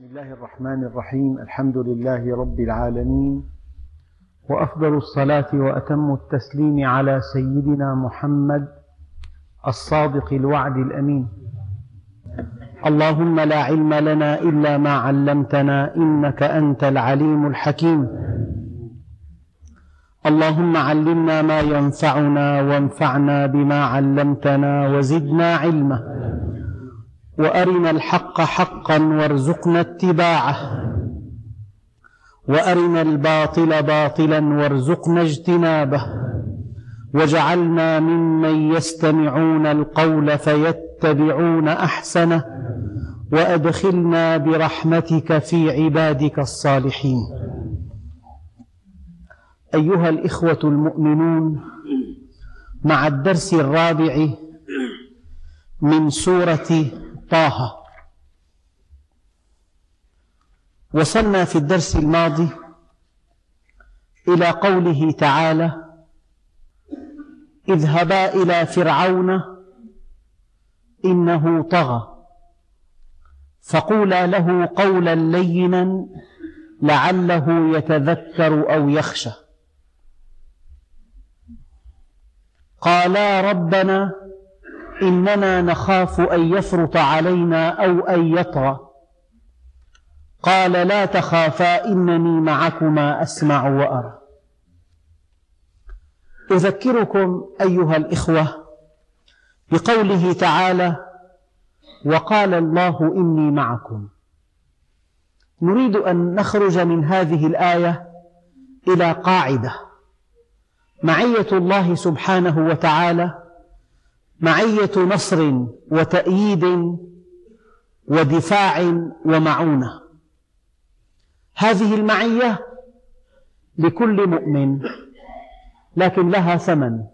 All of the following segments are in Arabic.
بسم الله الرحمن الرحيم. الحمد لله رب العالمين. وأفضل الصلاة وأتم التسليم على سيدنا محمد الصادق الوعد الأمين. اللهم لا علم لنا إلا ما علمتنا إنك أنت العليم الحكيم. اللهم علمنا ما ينفعنا وانفعنا بما علمتنا وزدنا علما. وأرنا الحق حقا وارزقنا اتباعه. وأرنا الباطل باطلا وارزقنا اجتنابه. واجعلنا ممن يستمعون القول فيتبعون أحسنه. وأدخلنا برحمتك في عبادك الصالحين. أيها الإخوة المؤمنون مع الدرس الرابع من سورة طه. وصلنا في الدرس الماضي إلى قوله تعالى اذهبا إلى فرعون إنه طغى. فقولا له قولا لينا لعله يتذكر أو يخشى. قالا ربنا إننا نخاف أن يفرط علينا أو أن يطغى. قال لا تخافا إنني معكما أسمع وأرى. أذكركم أيها الإخوة بقوله تعالى وقال الله إني معكم. نريد أن نخرج من هذه الآية إلى قاعدة. معية الله سبحانه وتعالى معية نصر وتأييد ودفاع ومعونة. هذه المعية لكل مؤمن لكن لها ثمن.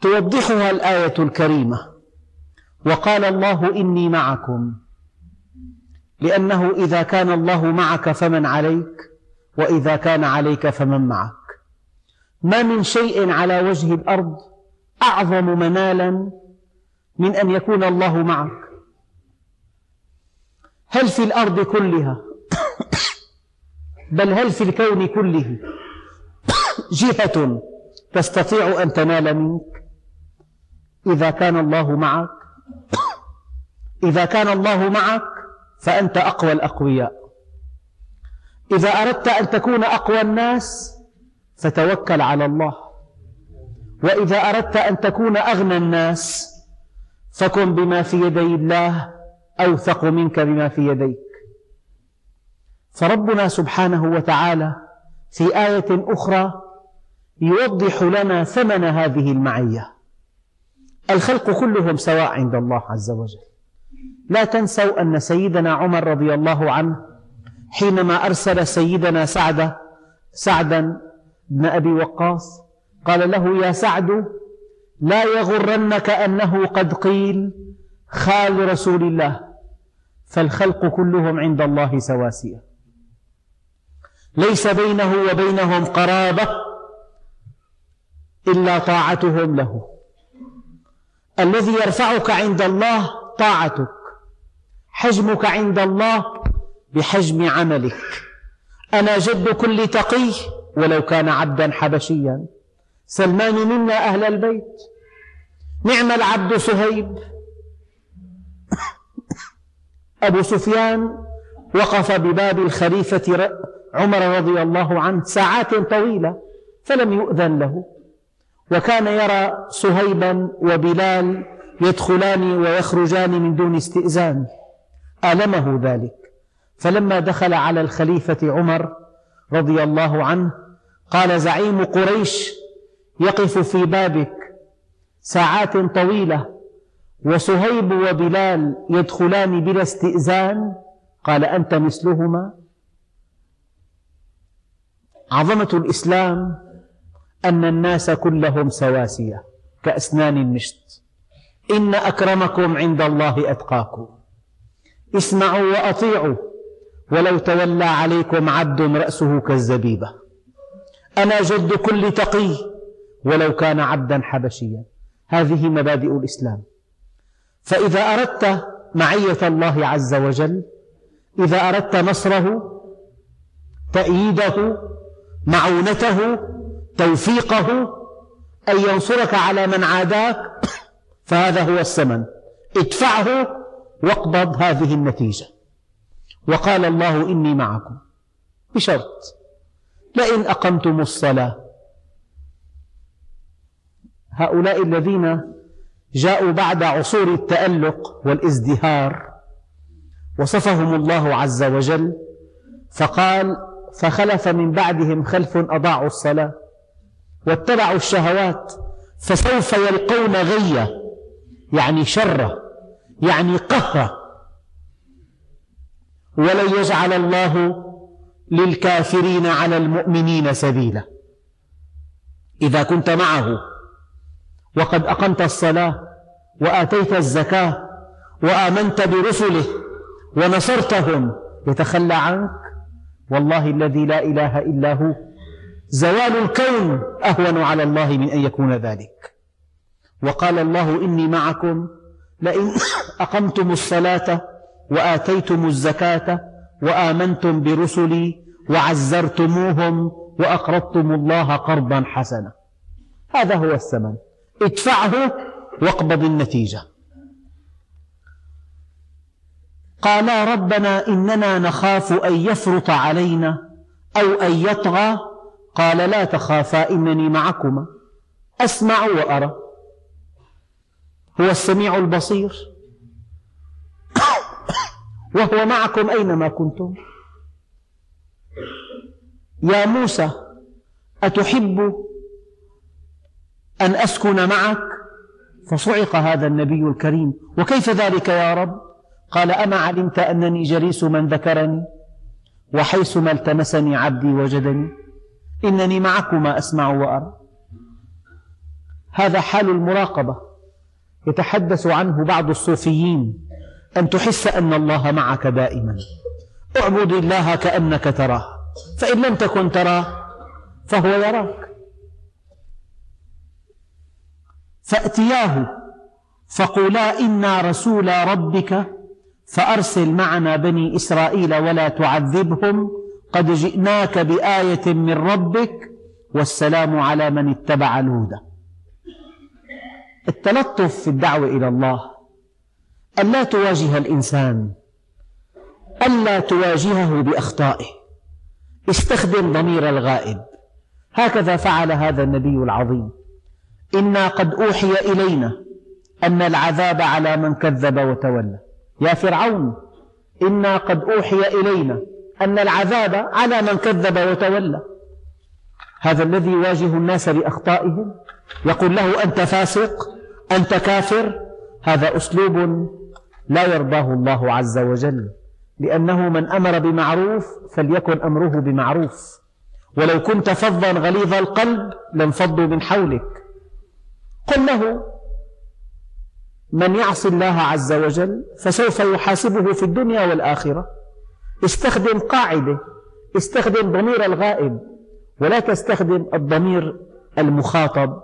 توضحها الآية الكريمة. وقال الله إني معكم لأنه إذا كان الله معك فمن عليك وإذا كان عليك فمن معك. ما من شيء على وجه الأرض أعظم منالا من أن يكون الله معك. هل في الأرض كلها؟ بل هل في الكون كله؟ جهة تستطيع أن تنال منك. إذا كان الله معك إذا كان الله معك فأنت أقوى الأقوياء. إذا أردت أن تكون أقوى الناس فتوكل على الله. وإذا أردت أن تكون أغنى الناس فكن بما في يدي الله أوثق منك بما في يديك. فربنا سبحانه وتعالى في آية أخرى يوضح لنا ثمن هذه المعية. الخلق كلهم سواء عند الله عز وجل. لا تنسوا أن سيدنا عمر رضي الله عنه حينما أرسل سيدنا سعد سعدا بن أبي وقاص قال له يا سعد لا يغرنك أنه قد قيل خال رسول الله فالخلق كلهم عند الله سواسية. ليس بينه وبينهم قرابة إلا طاعتهم له. الذي يرفعك عند الله طاعتك حجمك عند الله بحجم عملك. أنا جد كل تقي ولو كان عبدا حبشيا. سلمان منا أهل البيت. نعم العبد صهيب أبو سفيان وقف بباب الخليفة عمر رضي الله عنه ساعات طويلة فلم يؤذن له. وكان يرى صهيبا وبلال يدخلان ويخرجان من دون استئذان. آلمه ذلك. فلما دخل على الخليفة عمر رضي الله عنه قال زعيم قريش يقف في بابك ساعات طويلة وصهيب وبلال يدخلان بلا استئذان؟ قال أنت مثلهما؟ عظمة الإسلام أن الناس كلهم سواسية كأسنان المشط إن أكرمكم عند الله أتقاكم. اسمعوا وأطيعوا ولو تولى عليكم عبد رأسه كالزبيبة. أنا جد كل تقي ولو كان عبدا حبشيا. هذه مبادئ الإسلام. فإذا أردت معية الله عز وجل إذا أردت نصره تأييده معونته توفيقه أن ينصرك على من عاداك فهذا هو الثمن. ادفعه واقبض هذه النتيجة. وقال الله إني معكم. بشرط لئن أقمتم الصلاة هؤلاء الذين جاءوا بعد عصور التألق والازدهار وصفهم الله عز وجل فقال فخلف من بعدهم خلف أضاعوا الصلاة واتبعوا الشهوات فسوف يلقون غيا يعني شر يعني قهر ولن يجعل الله للكافرين على المؤمنين سبيلا. إذا كنت معه وقد أقمت الصلاة وآتيت الزكاة وآمنت برسله ونصرتهم. يتخلى عنك؟ والله الذي لا إله إلا هو. زوال الكون أهون على الله من أن يكون ذلك. وقال الله إني معكم لئن أقمتم الصلاة وآتيتم الزكاة وآمنتم برسلي وعزرتموهم وأقرضتم الله قرضا حسنا. هذا هو الثمن. ادفعه واقبض النتيجة. قالا ربنا إننا نخاف أن يفرط علينا أو أن يطغى. قال لا تخافا إنني معكما. أسمع وأرى. هو السميع البصير. وهو معكم أينما كنتم. يا موسى أتحب أن أسكن معك؟ فصعق هذا النبي الكريم. وكيف ذلك يا رب؟ قال أما علمت أنني جليس من ذكرني؟ وحيثما التمسني عبدي وجدني؟ إنني معكما أسمع وأرى. هذا حال المراقبة. يتحدث عنه بعض الصوفيين. أن تحس أن الله معك دائما. اعبد الله كأنك تراه. فإن لم تكن تراه فهو يراك. فأتياه فقولا إنا رسولا ربك فأرسل معنا بني إسرائيل ولا تعذبهم قد جئناك بآية من ربك والسلام على من اتبع الهدى التلطف في الدعوة إلى الله ألا تواجه الإنسان ألا تواجهه بأخطائه. استخدم ضمير الغائب. هكذا فعل هذا النبي العظيم. إنا قد أوحي إلينا أن العذاب على من كذب وتولى. يا فرعون إنا قد أوحي إلينا أن العذاب على من كذب وتولى. هذا الذي يواجه الناس بأخطائهم يقول له أنت فاسق أنت كافر. هذا أسلوب لا يرضاه الله عز وجل لأنه من أمر بمعروف فليكن أمره بمعروف. ولو كنت فظا غليظ القلب لانفضوا من حولك. قل له من يعصي الله عز وجل فسوف يحاسبه في الدنيا والآخرة؟ استخدم قاعدة استخدم ضمير الغائب ولا تستخدم الضمير المخاطب.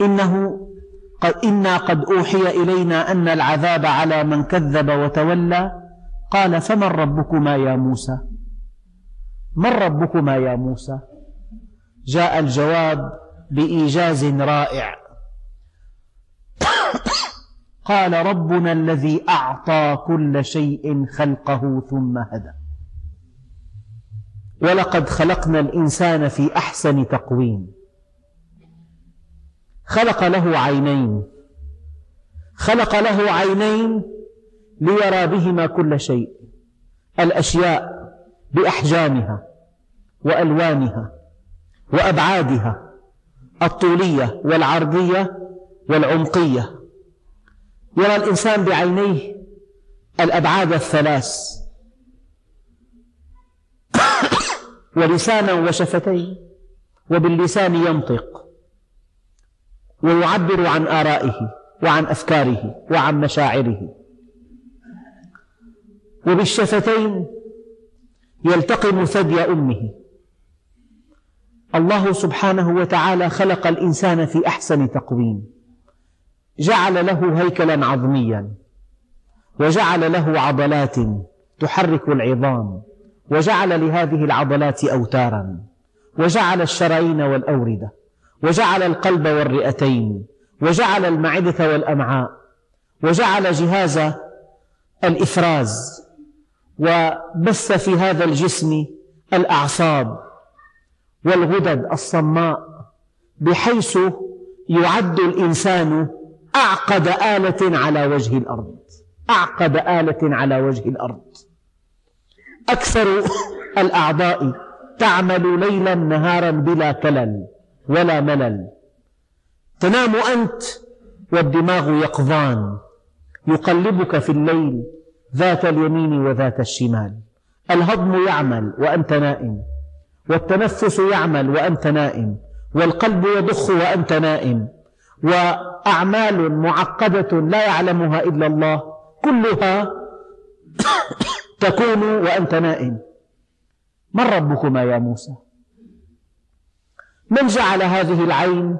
إنه قد إنا قد أوحي إلينا أن العذاب على من كذب وتولى. قال فمن ربكما يا موسى؟ من ربكما يا موسى؟ جاء الجواب بإيجاز رائع. قال ربنا الذي أعطى كل شيء خلقه ثم هدى. ولقد خلقنا الإنسان في أحسن تقويم. خلق له عينين. خلق له عينين ليرى بهما كل شيء. الأشياء بأحجامها وألوانها وأبعادها. الطولية والعرضية والعمقية. يرى الإنسان بعينيه الأبعاد الثلاث. ولسانا وشفتين وباللسان ينطق. ويعبر عن آرائه وعن أفكاره وعن مشاعره. وبالشفتين يلتقم ثدي أمه. الله سبحانه وتعالى خلق الإنسان في أحسن تقويم. جعل له هيكلا عظميا وجعل له عضلات تحرك العظام وجعل لهذه العضلات أوتارا وجعل الشرايين والأوردة وجعل القلب والرئتين وجعل المعدة والأمعاء وجعل جهاز الإفراز وبث في هذا الجسم الأعصاب والغدد الصماء بحيث يعد الإنسان أعقد آلة على وجه الأرض. أعقد آلة على وجه الأرض. أكثر الأعضاء تعمل ليلا نهارا بلا كلل ولا ملل. تنام أنت والدماغ يقظان. يقلبك في الليل ذات اليمين وذات الشمال. الهضم يعمل وأنت نائم. والتنفس يعمل وأنت نائم والقلب يضخ وأنت نائم وأعمال معقدة لا يعلمها إلا الله كلها تكون وأنت نائم. من ربكما يا موسى؟ من جعل هذه العين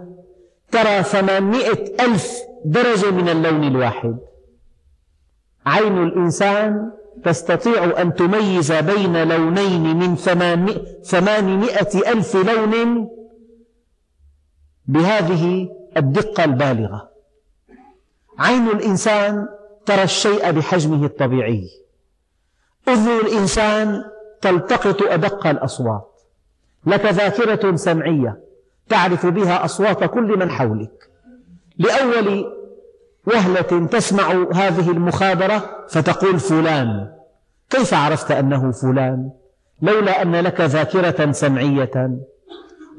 ترى ثمانمائة ألف درجة من اللون الواحد؟ عين الإنسان تستطيع أن تميز بين لونين من ثمانمائة ألف لون بهذه الدقة البالغة. عين الإنسان ترى الشيء بحجمه الطبيعي. أذن الإنسان تلتقط أدق الأصوات. لك ذاكرة سمعية تعرف بها أصوات كل من حولك. لأول وهلة تسمع هذه المخابرة فتقول فلان كيف عرفت أنه فلان؟ لولا أن لك ذاكرة سمعية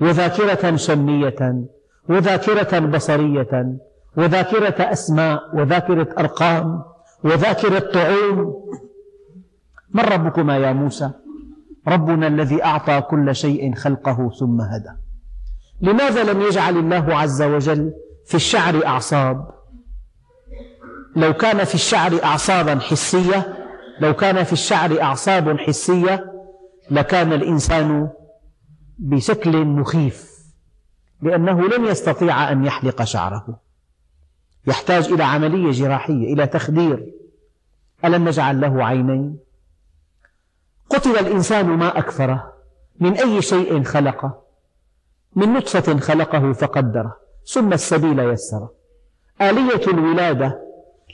وذاكرة شمية وذاكرة بصرية وذاكرة أسماء وذاكرة أرقام وذاكرة طعوم. من ربكما يا موسى؟ ربنا الذي أعطى كل شيء خلقه ثم هدى. لماذا لم يجعل الله عز وجل في الشعر أعصاب؟ لو كان في الشعر أعصابا حسية لو كان في الشعر أعصاب حسية لكان الإنسان بشكل مخيف لأنه لن يستطيع أن يحلق شعره. يحتاج إلى عملية جراحية إلى تخدير. ألم نجعل له عينين؟ قتل الإنسان ما أكثره من أي شيء خلقه؟ من نطفة خلقه فقدره ثم السبيل يسره. آلية الولادة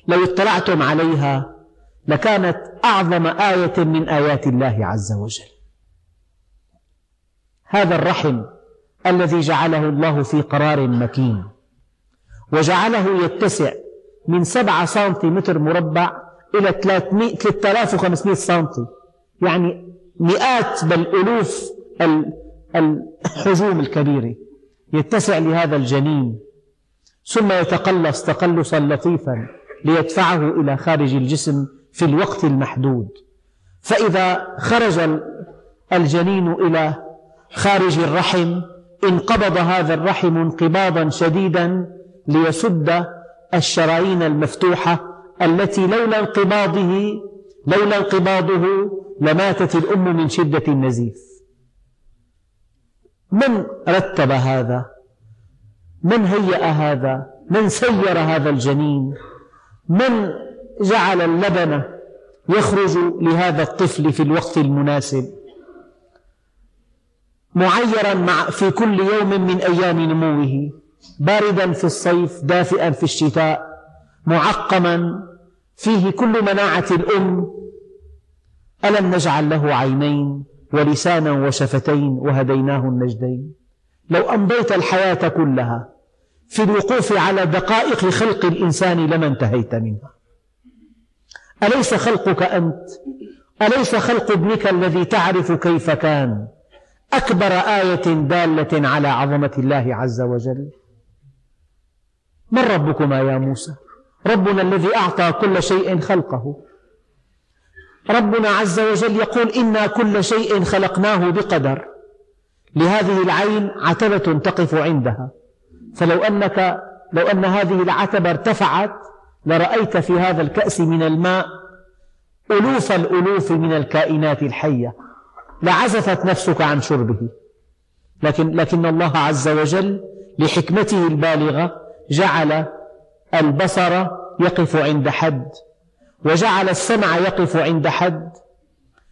لو اطلعتم عليها لكانت أعظم آية من آيات الله عز وجل. هذا الرحم الذي جعله الله في قرار مكين وجعله يتسع من سبعة سنتيمتر مربع إلى 3500 سنتي يعني مئات بل ألوف الحجوم الكبيرة. يتسع لهذا الجنين ثم يتقلص تقلصا لطيفا. ليدفعه إلى خارج الجسم في الوقت المحدود. فإذا خرج الجنين إلى خارج الرحم انقبض هذا الرحم انقباضا شديدا ليسد الشرايين المفتوحة التي لولا انقباضه لولا انقباضه لماتت الأم من شدة النزيف. من رتب هذا؟ من هيأ هذا؟ من سير هذا الجنين؟ من جعل اللبن يخرج لهذا الطفل في الوقت المناسب. معيرا مع في كل يوم من أيام نموه. باردا في الصيف دافئا في الشتاء. معقما فيه كل مناعة الأم. ألم نجعل له عينين ولسانا وشفتين وهديناه النجدين. لو أمضيت الحياة كلها في الوقوف على دقائق خلق الإنسان لما انتهيت منها. أليس خلقك أنت؟ أليس خلق ابنك الذي تعرف كيف كان؟ أكبر آية دالة على عظمة الله عز وجل. من ربكما يا موسى؟ ربنا الذي أعطى كل شيء خلقه. ربنا عز وجل يقول إنا كل شيء خلقناه بقدر. لهذه العين عتبة تقف عندها. فلو أنك لو أن هذه العتبة ارتفعت لرأيت في هذا الكأس من الماء ألوف الألوف من الكائنات الحية. لعزفت نفسك عن شربه. لكن, لكن الله عز وجل لحكمته البالغة جعل البصر يقف عند حد وجعل السمع يقف عند حد.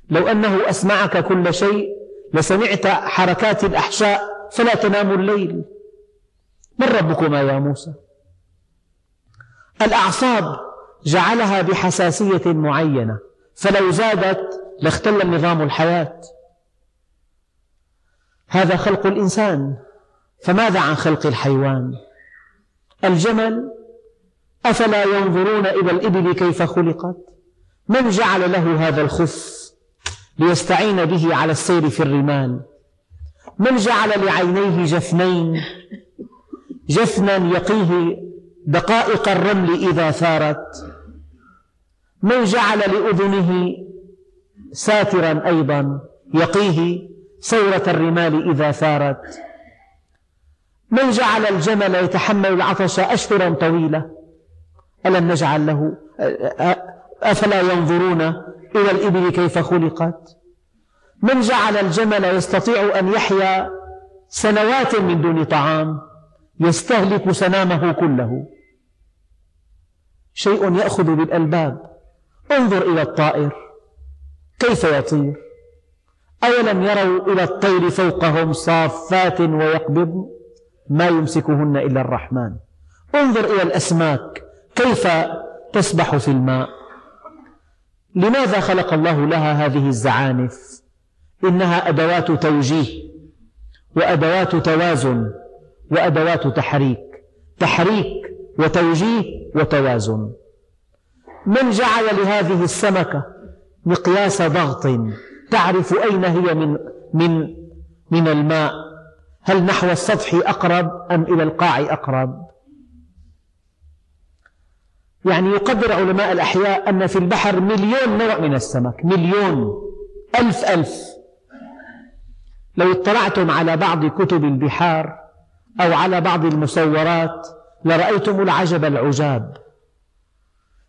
لو أنه أسمعك كل شيء لسمعت حركات الأحشاء فلا تنام الليل. من ربكما يا موسى؟ الأعصاب جعلها بحساسية معينة فلو زادت لاختل نظام الحياة. هذا خلق الإنسان فماذا عن خلق الحيوان؟ الجمل أفلا ينظرون إلى الإبل كيف خلقت؟ من جعل له هذا الخف ليستعين به على السير في الرمال؟ من جعل لعينيه جفنين؟ جفنا يقيه دقائق الرمل إذا ثارت من جعل لأذنه ساترا أيضا يقيه ثورة الرمال إذا ثارت من جعل الجمل يتحمل العطش أشهرا طويلة. ألم نجعل له أفلا ينظرون إلى الإبل كيف خلقت؟ من جعل الجمل يستطيع أن يحيا سنوات من دون طعام. يستهلك سنامه كله. شيء يأخذ بالألباب. انظر إلى الطائر. كيف يطير؟ أولم يروا إلى الطير فوقهم صافات ويقبضن ما يمسكهن إلا الرحمن. انظر إلى الأسماك. كيف تسبح في الماء؟ لماذا خلق الله لها هذه الزعانف؟ إنها أدوات توجيه وأدوات توازن. وأدوات تحريك. تحريك وتوجيه وتوازن. من جعل لهذه السمكة مقياس ضغط؟ تعرف أين هي من من من الماء؟ هل نحو السطح أقرب أم إلى القاع أقرب؟ يعني يقدر علماء الأحياء أن في البحر مليون نوع من السمك. مليون. ألف ألف. لو اطلعتم على بعض كتب البحار أو على بعض المصورات لرأيتم العجب العجاب.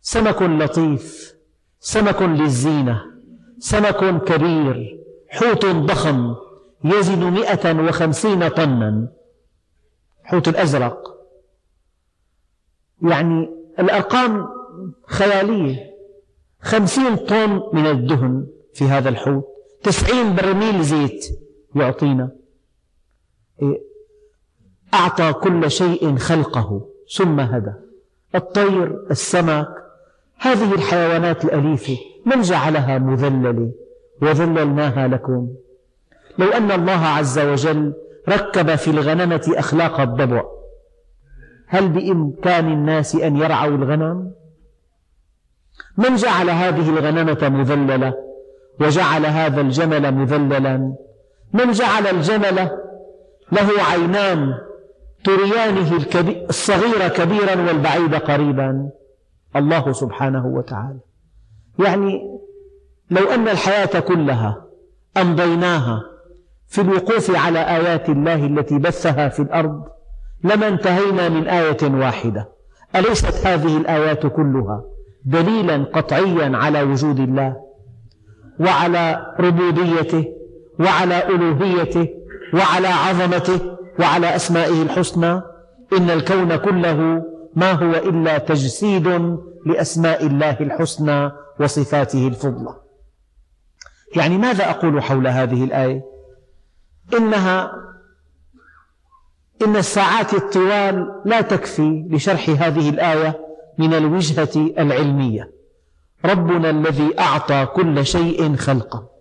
سمك لطيف سمك للزينة سمك كبير حوت ضخم يزن مئة وخمسين طنا. حوت الأزرق. يعني الأرقام خيالية. خمسين طن من الدهن في هذا الحوت. تسعين برميل زيت يعطينا. إيه، أعطى كل شيء خلقه ثم هدى. الطير السمك هذه الحيوانات الأليفة من جعلها مذللة؟ وذللناها لكم. لو أن الله عز وجل ركب في الغنمة أخلاق الضبع هل بإمكان الناس أن يرعوا الغنم؟ من جعل هذه الغنمة مذللة؟ وجعل هذا الجمل مذللا. من جعل الجمل له عينان تريانه الصغير كبيرا والبعيد قريبا. الله سبحانه وتعالى. يعني لو أن الحياة كلها أمضيناها في الوقوف على آيات الله التي بثها في الأرض لما انتهينا من آية واحدة. أليست هذه الآيات كلها دليلا قطعيا على وجود الله وعلى ربوبيته وعلى ألوهيته وعلى عظمته؟ وعلى أسمائه الحسنى إن الكون كله ما هو إلا تجسيد لأسماء الله الحسنى وصفاته الفضلى. يعني ماذا أقول حول هذه الآية؟ إنها إن الساعات الطوال لا تكفي لشرح هذه الآية من الوجهة العلمية. ربنا الذي أعطى كل شيء خلقه.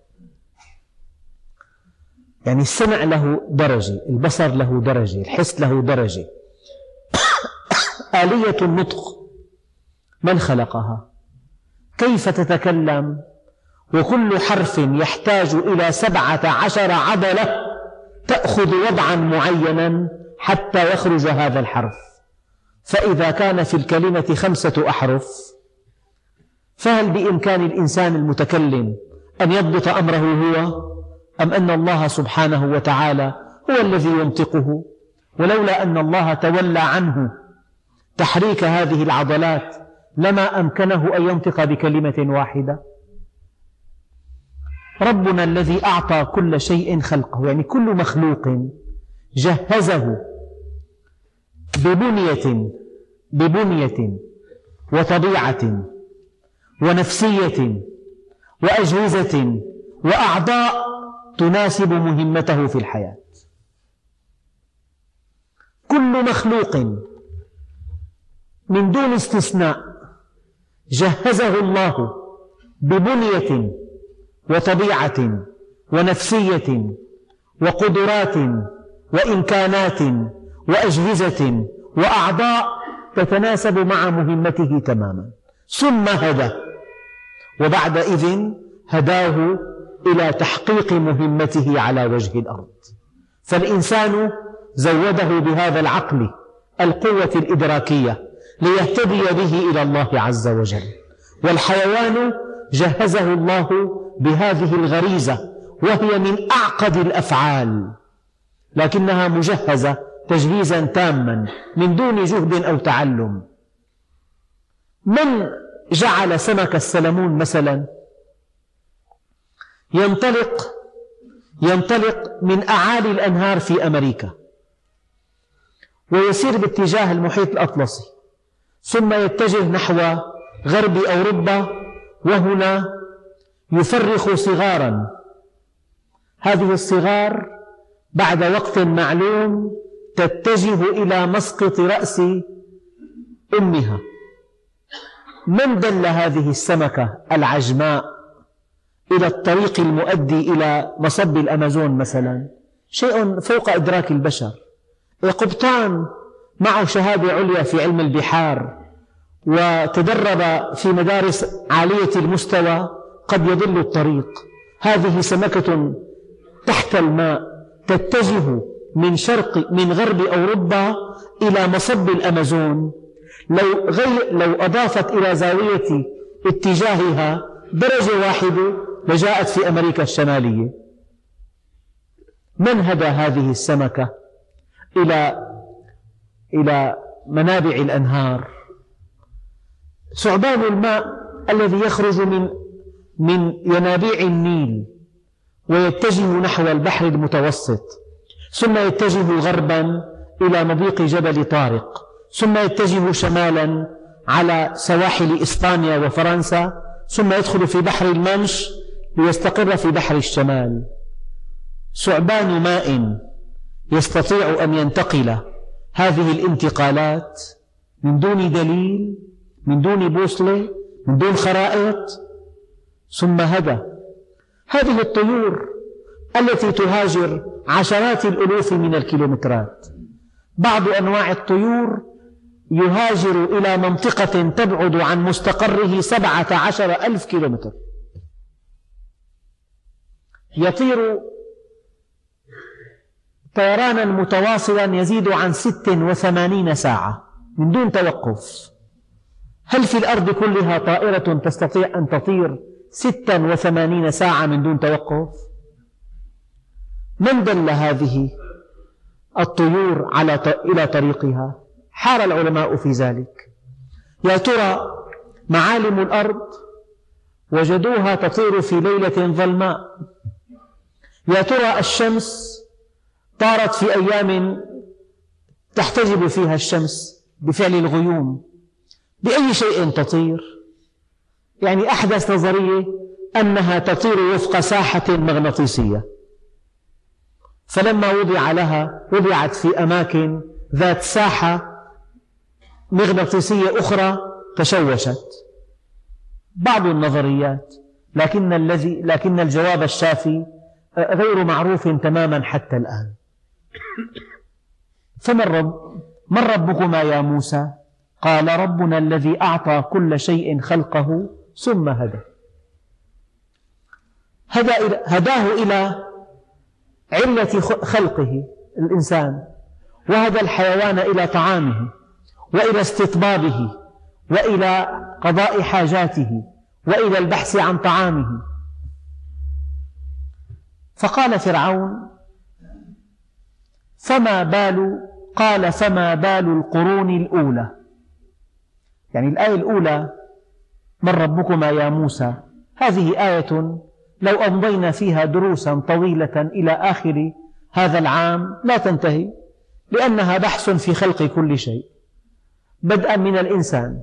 يعني السمع له درجة البصر له درجة الحس له درجة. آلية النطق من خلقها؟ كيف تتكلم؟ وكل حرف يحتاج إلى سبعة عشر عضلة تأخذ وضعا معينا حتى يخرج هذا الحرف. فإذا كان في الكلمة خمسة أحرف فهل بإمكان الإنسان المتكلم أن يضبط أمره هو؟ أم أن الله سبحانه وتعالى هو الذي ينطقه؟ ولولا أن الله تولى عنه تحريك هذه العضلات لما أمكنه أن ينطق بكلمة واحدة. ربنا الذي أعطى كل شيء خلقه يعني كل مخلوق جهزه ببنية ببنية وطبيعة ونفسية وأجهزة وأعضاء تناسب مهمته في الحياة. كل مخلوق من دون استثناء جهزه الله ببنية وطبيعة ونفسية وقدرات وإمكانات وأجهزة وأعضاء تتناسب مع مهمته تماما. ثم هدى وبعدئذ هداه إلى تحقيق مهمته على وجه الأرض. فالإنسان زوده بهذا العقل القوة الإدراكية ليهتدي به إلى الله عز وجل. والحيوان جهزه الله بهذه الغريزة وهي من أعقد الأفعال لكنها مجهزة تجهيزا تاما من دون جهد أو تعلم. من جعل سمك السلمون مثلا؟ ينطلق ينطلق من أعالي الأنهار في أمريكا. ويسير باتجاه المحيط الأطلسي. ثم يتجه نحو غرب أوروبا وهنا يفرخ صغارا. هذه الصغار بعد وقت معلوم تتجه إلى مسقط رأس أمها. من دل هذه السمكة؟ العجماء. إلى الطريق المؤدي إلى مصب الأمازون مثلا. شيء فوق إدراك البشر. قبطان معه شهادة عليا في علم البحار وتدرب في مدارس عالية المستوى قد يضل الطريق. هذه سمكة تحت الماء تتجه من شرق من غرب أوروبا إلى مصب الأمازون. لو, غير لو أضافت إلى زاوية اتجاهها درجة واحدة لجاءت في أمريكا الشمالية. من هدى هذه السمكة إلى إلى منابع الأنهار؟ ثعبان الماء الذي يخرج من من ينابيع النيل ويتجه نحو البحر المتوسط ثم يتجه غربا إلى مضيق جبل طارق ثم يتجه شمالا على سواحل إسبانيا وفرنسا ثم يدخل في بحر المانش ليستقر في بحر الشمال. ثعبان ماء يستطيع أن ينتقل. هذه الانتقالات من دون دليل من دون بوصلة من دون خرائط ثم هدى. هذه الطيور التي تهاجر عشرات الألوف من الكيلومترات. بعض أنواع الطيور يهاجر إلى منطقة تبعد عن مستقره سبعة عشر ألف كيلومتر. يطير طيرانا متواصلا يزيد عن ست وثمانين ساعة من دون توقف. هل في الأرض كلها طائرة تستطيع أن تطير ستا وثمانين ساعة من دون توقف؟ من دل هذه الطيور على إلى طريقها؟ حار العلماء في ذلك. يا ترى معالم الأرض وجدوها تطير في ليلة ظلماء؟ يا ترى الشمس طارت في أيام تحتجب فيها الشمس بفعل الغيوم؟ بأي شيء تطير؟ يعني أحدث نظرية أنها تطير وفق ساحة مغناطيسية. فلما وضع لها وضعت في أماكن ذات ساحة مغناطيسية أخرى تشوشت. بعض النظريات لكن الذي لكن الجواب الشافي غير معروف تماما حتى الآن. فمن رب من ربكما يا موسى؟ قال ربنا الذي أعطى كل شيء خلقه ثم هدى. هداه إلى علة خلقه الإنسان وهدى الحيوان إلى طعامه وإلى استطبابه وإلى قضاء حاجاته وإلى البحث عن طعامه. فقال فرعون فما بال قال فما بال القرون الأولى. يعني الآية الأولى من ربكما يا موسى؟ هذه آية لو أمضينا فيها دروسا طويلة إلى آخر هذا العام لا تنتهي لأنها بحث في خلق كل شيء. بدءا من الإنسان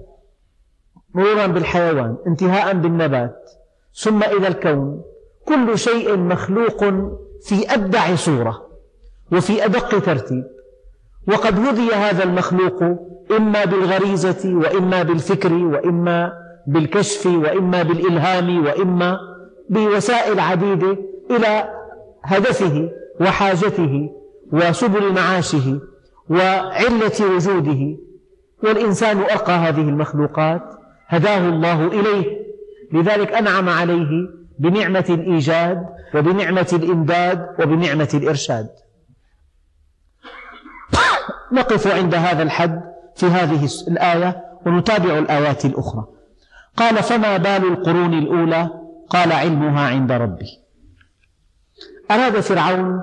مرورا بالحيوان انتهاء بالنبات ثم إلى الكون. كل شيء مخلوق في أبدع صورة وفي أدق ترتيب. وقد هدي هذا المخلوق إما بالغريزة وإما بالفكر وإما بالكشف وإما بالإلهام وإما بوسائل عديدة إلى هدفه وحاجته وسبل معاشه وعلة وجوده. والإنسان أرقى هذه المخلوقات هداه الله إليه. لذلك أنعم عليه بنعمة الإيجاد وبنعمة الإمداد وبنعمة الإرشاد. نقف عند هذا الحد في هذه الآية ونتابع الآيات الأخرى. قال فما بال القرون الأولى؟ قال علمها عند ربي. أراد فرعون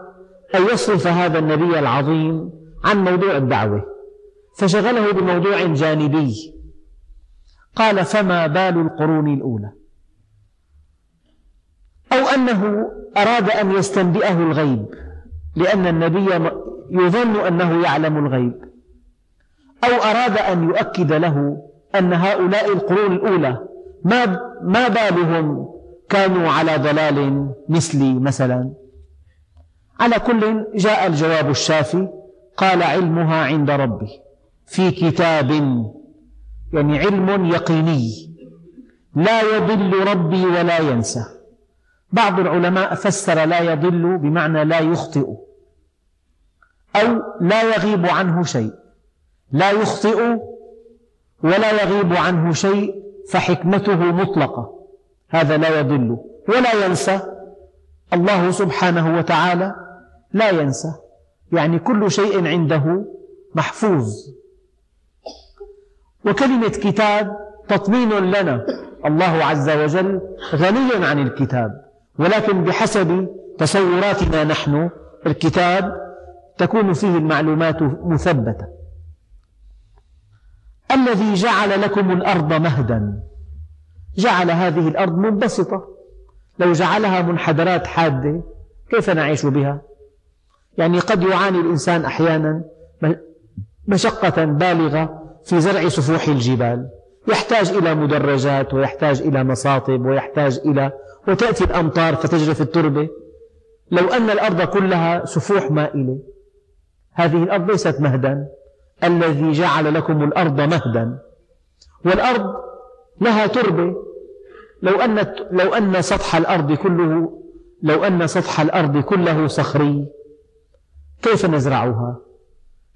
أن يصرف هذا النبي العظيم عن موضوع الدعوة فشغله بموضوع جانبي. قال فما بال القرون الأولى؟ أو أنه أراد أن يستنبئه الغيب لأن النبي يظن أنه يعلم الغيب. أو أراد أن يؤكد له أن هؤلاء القرون الأولى ما ما بالهم كانوا على ضلال مثلي مثلا. على كل جاء الجواب الشافي قال علمها عند ربي في كتاب يعني علم يقيني لا يضل ربي ولا ينسى. بعض العلماء فسر لا يضل بمعنى لا يخطئ أو لا يغيب عنه شيء. لا يخطئ ولا يغيب عنه شيء فحكمته مطلقة. هذا لا يضل ولا ينسى. الله سبحانه وتعالى لا ينسى. يعني كل شيء عنده محفوظ. وكلمة كتاب تطمين لنا. الله عز وجل غني عن الكتاب. ولكن بحسب تصوراتنا نحن الكتاب تكون فيه المعلومات مثبتة. الذي جعل لكم الأرض مهدا. جعل هذه الأرض منبسطة. لو جعلها منحدرات حادة كيف نعيش بها؟ يعني قد يعاني الإنسان أحيانا مشقة بالغة في زرع سفوح الجبال. يحتاج إلى مدرجات ويحتاج إلى مصاطب ويحتاج إلى وتأتي الأمطار فتجرف التربة لو أن الأرض كلها سفوح مائلة هذه الأرض ليست مهدا الذي جعل لكم الأرض مهدا والأرض لها تربة لو أن لو أن سطح الأرض كله لو أن سطح الأرض كله صخري كيف نزرعها؟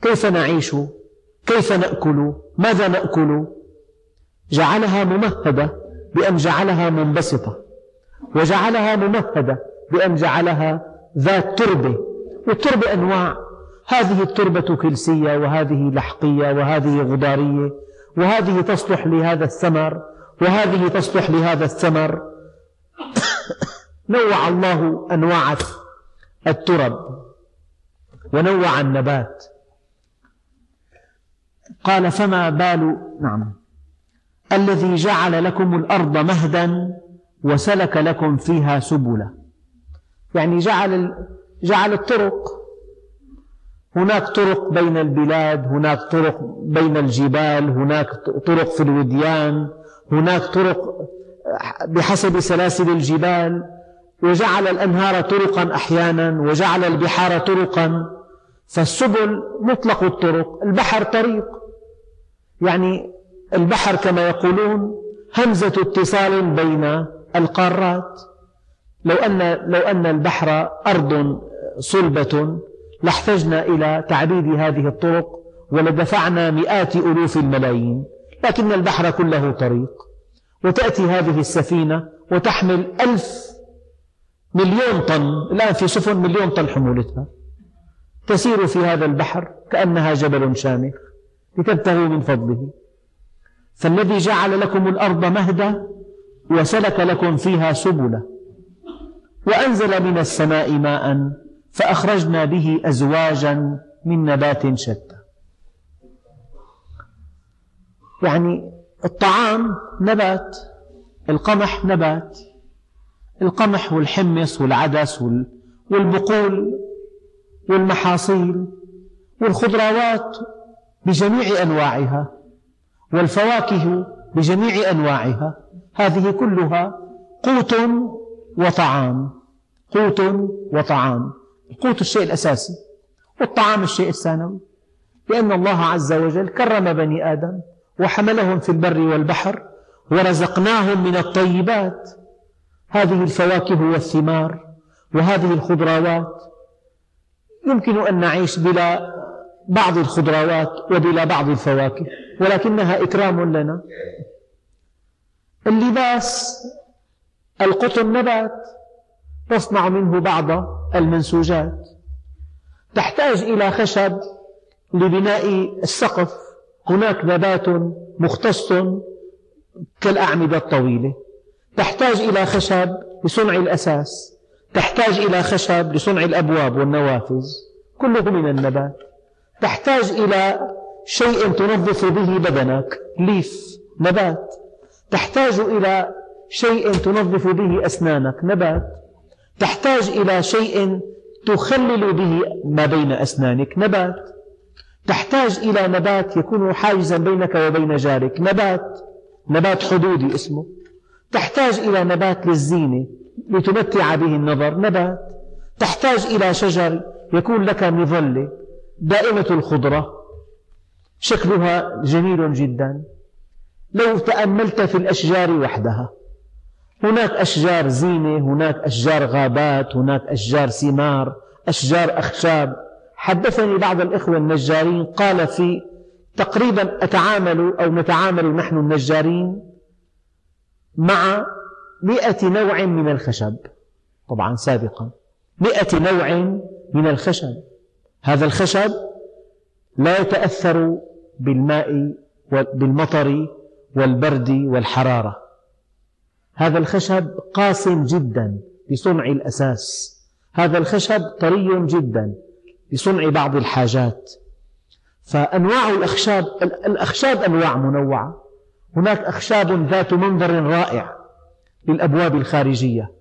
كيف نعيش؟ كيف نأكل؟ ماذا نأكل؟ جعلها ممهدة بأن جعلها منبسطة وجعلها ممهدة بأن جعلها ذات تربة. والتربة أنواع. هذه التربة كلسية وهذه لحقية وهذه غدارية وهذه تصلح لهذا الثمر وهذه تصلح لهذا الثمر. نوع الله أنواع الترب ونوع النبات. قال فما بال نعم الذي جعل لكم الأرض مهدا وسلك لكم فيها سبلا. يعني جعل جعل الطرق. هناك طرق بين البلاد هناك طرق بين الجبال هناك طرق في الوديان هناك طرق بحسب سلاسل الجبال. وجعل الأنهار طرقا أحيانا وجعل البحار طرقا. فالسبل مطلق الطرق البحر طريق. يعني البحر كما يقولون همزة اتصال بين القارات. لو أن, لو أن البحر أرض صلبة لاحتجنا إلى تعبيد هذه الطرق ولدفعنا مئات ألوف الملايين. لكن البحر كله طريق. وتأتي هذه السفينة وتحمل ألف مليون طن. الآن في سفن مليون طن حمولتها. تسير في هذا البحر كأنها جبل شامخ لتبتغوا من فضله. فالذي جعل لكم الأرض مهدا وسلك لكم فيها سبلا. وأنزل من السماء ماء فأخرجنا به أزواجا من نبات شتى. يعني الطعام نبات القمح نبات القمح والحمص والعدس والبقول والمحاصيل والخضروات بجميع أنواعها والفواكه بجميع أنواعها. هذه كلها قوت وطعام. قوت وطعام. القوت الشيء الأساسي. والطعام الشيء الثانوي. لأن الله عز وجل كرم بني آدم وحملهم في البر والبحر ورزقناهم من الطيبات. هذه الفواكه والثمار وهذه الخضروات. يمكن أن نعيش بلا بعض الخضروات وبلا بعض الفواكه ولكنها إكرام لنا. اللباس القطن نبات تصنع منه بعض المنسوجات. تحتاج إلى خشب لبناء السقف. هناك نبات مختص كالأعمدة الطويلة. تحتاج إلى خشب لصنع الأساس. تحتاج إلى خشب لصنع الأبواب والنوافذ. كله من النبات. تحتاج إلى شيء تنظف به بدنك. ليف نبات. تحتاج إلى شيء تنظف به أسنانك. نبات. تحتاج إلى شيء تخلل به ما بين أسنانك. نبات. تحتاج إلى نبات يكون حاجزا بينك وبين جارك. نبات. نبات حدودي اسمه. تحتاج إلى نبات للزينة لتمتع به النظر. نبات. تحتاج إلى شجر يكون لك مظلة. دائمة الخضرة. شكلها جميل جدا. لو تأملت في الأشجار وحدها. هناك أشجار زينة هناك أشجار غابات هناك أشجار ثمار أشجار أخشاب. حدثني بعض الإخوة النجارين قال في تقريبا أتعامل أو نتعامل نحن النجارين مع مئة نوع من الخشب. طبعا سابقا. مئة نوع من الخشب. هذا الخشب لا يتأثر بالماء بالمطر والبرد والحرارة. هذا الخشب قاس جدا لصنع الأساس. هذا الخشب طري جدا لصنع بعض الحاجات. فأنواع الأخشاب الأخشاب أنواع منوعة. هناك أخشاب ذات منظر رائع للأبواب الخارجية.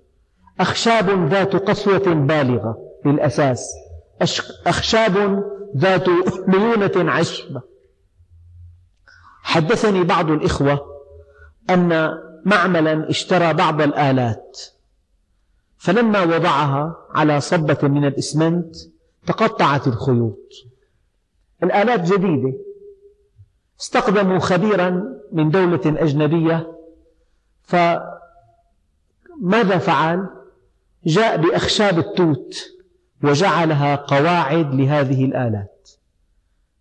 أخشاب ذات قسوة بالغة للأساس. أخشاب ذات ليونة عشبة حدثني بعض الإخوة أن معملا اشترى بعض الآلات فلما وضعها على صبة من الإسمنت تقطعت الخيوط الآلات جديدة استخدموا خبيرا من دولة أجنبية فماذا فعل؟ جاء بأخشاب التوت وجعلها قواعد لهذه الآلات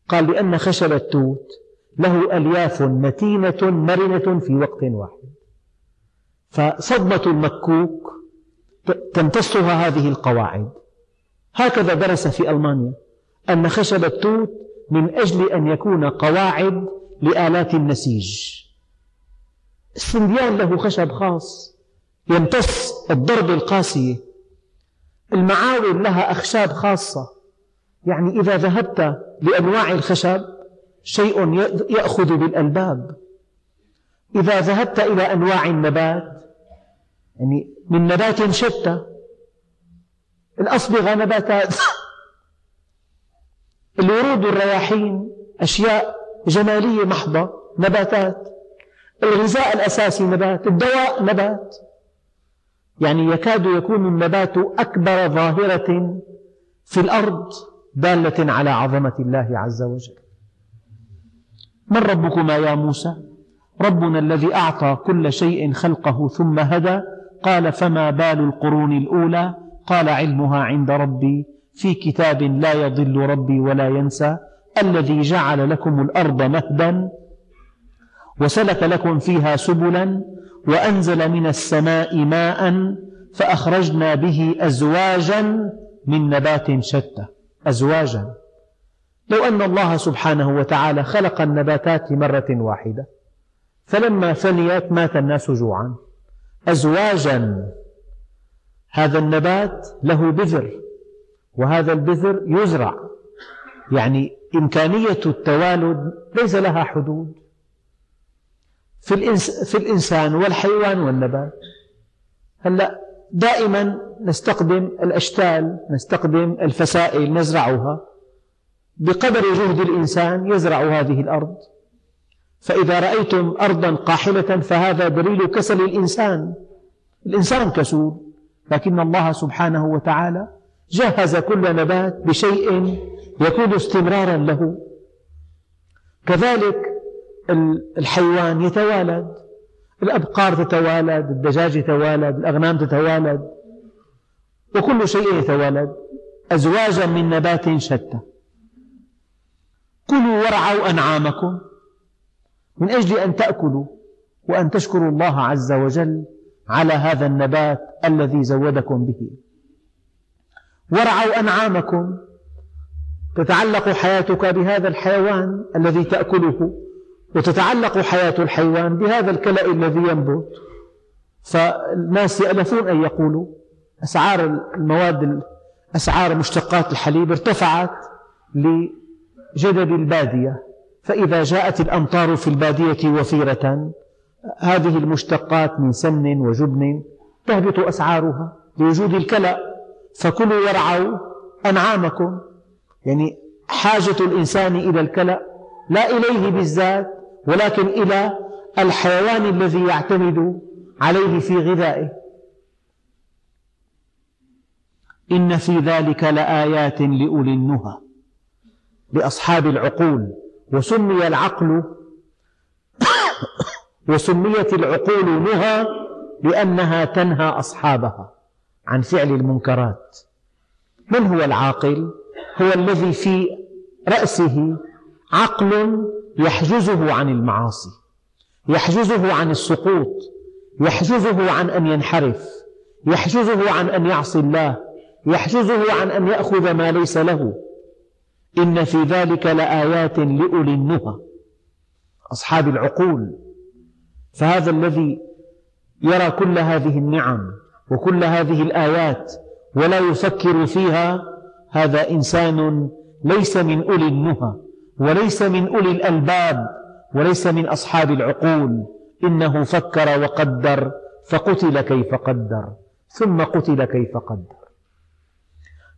قال لأن خشب التوت له ألياف متينة مرنة في وقت واحد. فصدمة المكوك تمتصها هذه القواعد. هكذا درس في ألمانيا أن خشب التوت من أجل أن يكون قواعد لآلات النسيج. السنديان له خشب خاص يمتص الضرب القاسية المعاول لها أخشاب خاصة. يعني إذا ذهبت لأنواع الخشب شيء يأخذ بالألباب. إذا ذهبت إلى أنواع النبات يعني من نبات شتى الأصبغة نباتات الورود والرياحين أشياء جمالية محضة نباتات. الغذاء الأساسي نبات الدواء نبات. يعني يكاد يكون النبات أكبر ظاهرة في الأرض دالة على عظمة الله عز وجل. من ربكما يا موسى؟ ربنا الذي أعطى كل شيء خلقه ثم هدى. قال فما بال القرون الأولى؟ قال علمها عند ربي. في كتاب لا يضل ربي ولا ينسى. الذي جعل لكم الأرض مهدا وسلك لكم فيها سبلا وأنزل من السماء ماء فأخرجنا به أزواجا من نبات شتى. أزواجا. لو أن الله سبحانه وتعالى خلق النباتات مرة واحدة فلما فنيت مات الناس جوعا. أزواجا هذا النبات له بذر وهذا البذر يزرع. يعني إمكانية التوالد ليس لها حدود. في, الإنس في الإنسان والحيوان والنبات. هلأ دائما نستخدم الأشتال نستخدم الفسائل نزرعها. بقدر جهد الإنسان يزرع هذه الأرض. فإذا رأيتم أرضا قاحلة فهذا دليل كسل الإنسان. الإنسان كسول لكن الله سبحانه وتعالى جهز كل نبات بشيء يكون استمرارا له. كذلك الحيوان يتوالد الأبقار تتوالد الدجاج يتوالد الأغنام تتوالد وكل شيء يتوالد أزواجا من نبات شتى. كلوا وارعوا أنعامكم. من أجل أن تأكلوا وأن تشكروا الله عز وجل على هذا النبات الذي زودكم به. وارعوا أنعامكم. تتعلق حياتك بهذا الحيوان الذي تأكله وتتعلق حياة الحيوان بهذا الكلأ الذي ينبت. فالناس يألفون أن يقولوا أسعار المواد أسعار مشتقات الحليب ارتفعت لجدب البادية فإذا جاءت الأمطار في البادية وفيرة هذه المشتقات من سمن وجبن تهبط أسعارها لوجود الكلأ فكلوا وارعوا أنعامكم. يعني حاجة الإنسان إلى الكلأ لا إليه بالذات ولكن إلى الحيوان الذي يعتمد عليه في غذائه. إن في ذلك لآيات لأولي النهى. لأصحاب العقول وسمي العقل وسميت العقول نهى لأنها تنهى أصحابها عن فعل المنكرات من هو العاقل؟ هو الذي في رأسه عقل يحجزه عن المعاصي يحجزه عن السقوط يحجزه عن أن ينحرف يحجزه عن أن يعصي الله يحجزه عن أن يأخذ ما ليس له إن في ذلك لآيات لأولي النهى أصحاب العقول. فهذا الذي يرى كل هذه النعم وكل هذه الآيات ولا يفكر فيها هذا إنسان ليس من أولي النهى وليس من أولي الألباب وليس من أصحاب العقول. إنه فكر وقدر فقتل كيف قدر ثم قتل كيف قدر.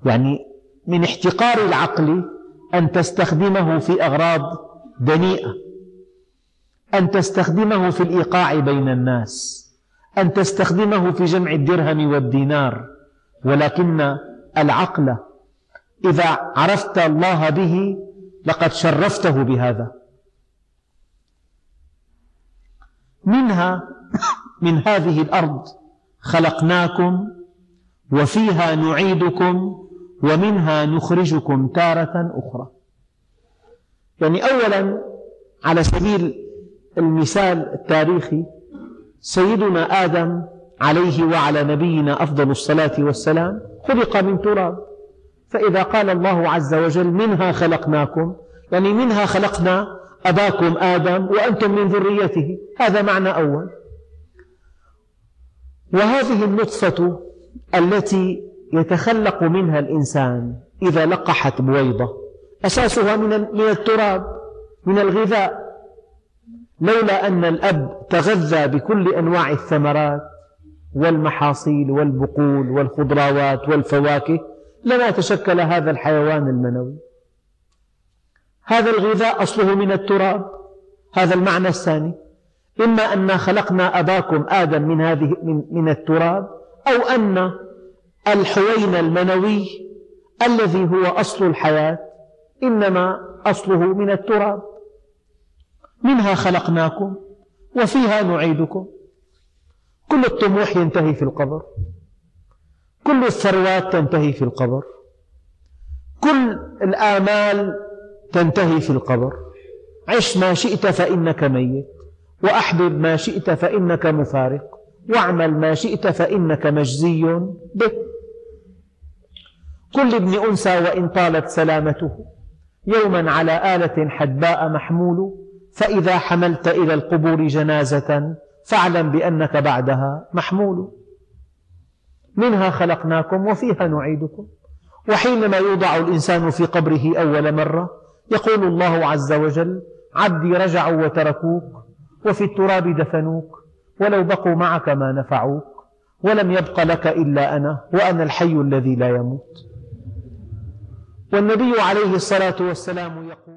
يعني من احتقار العقل أن تستخدمه في أغراض دنيئة أن تستخدمه في الإيقاع بين الناس أن تستخدمه في جمع الدرهم والدينار ولكن العقل إذا عرفت الله به لقد شرفته بهذا. منها من هذه الأرض خلقناكم وفيها نعيدكم ومنها نخرجكم تارة أخرى. يعني أولا على سبيل المثال التاريخي سيدنا آدم عليه وعلى نبينا أفضل الصلاة والسلام خلق من تراب. فإذا قال الله عز وجل منها خلقناكم يعني منها خلقنا أباكم آدم وأنتم من ذريته. هذا معنى أول. وهذه النطفة التي يتخلق منها الإنسان إذا لقحت بويضة. أساسها من التراب من الغذاء. لولا أن الأب تغذى بكل أنواع الثمرات والمحاصيل والبقول والخضروات والفواكه لما تشكل هذا الحيوان المنوي. هذا الغذاء أصله من التراب. هذا المعنى الثاني. إما أن خلقنا أباكم آدم من, هذه من, من التراب أو أن الحوين المنوي الذي هو أصل الحياة إنما أصله من التراب. منها خلقناكم وفيها نعيدكم. كل الطموح ينتهي في القبر. كل الثروات تنتهي في القبر. كل الآمال تنتهي في القبر. عش ما شئت فإنك ميت وأحبب ما شئت فإنك مفارق واعمل ما شئت فإنك مجزي به كل ابن أنثى وإن طالت سلامته. يوما على آلة حدباء محمول فإذا حملت إلى القبور جنازة فاعلم بأنك بعدها محمول. منها خلقناكم وفيها نعيدكم. وحينما يوضع الإنسان في قبره أول مرة يقول الله عز وجل عبدي رجعوا وتركوك وفي التراب دفنوك ولو بقوا معك ما نفعوك ولم يبق لك إلا أنا وأنا الحي الذي لا يموت. والنبي عليه الصلاة والسلام يقول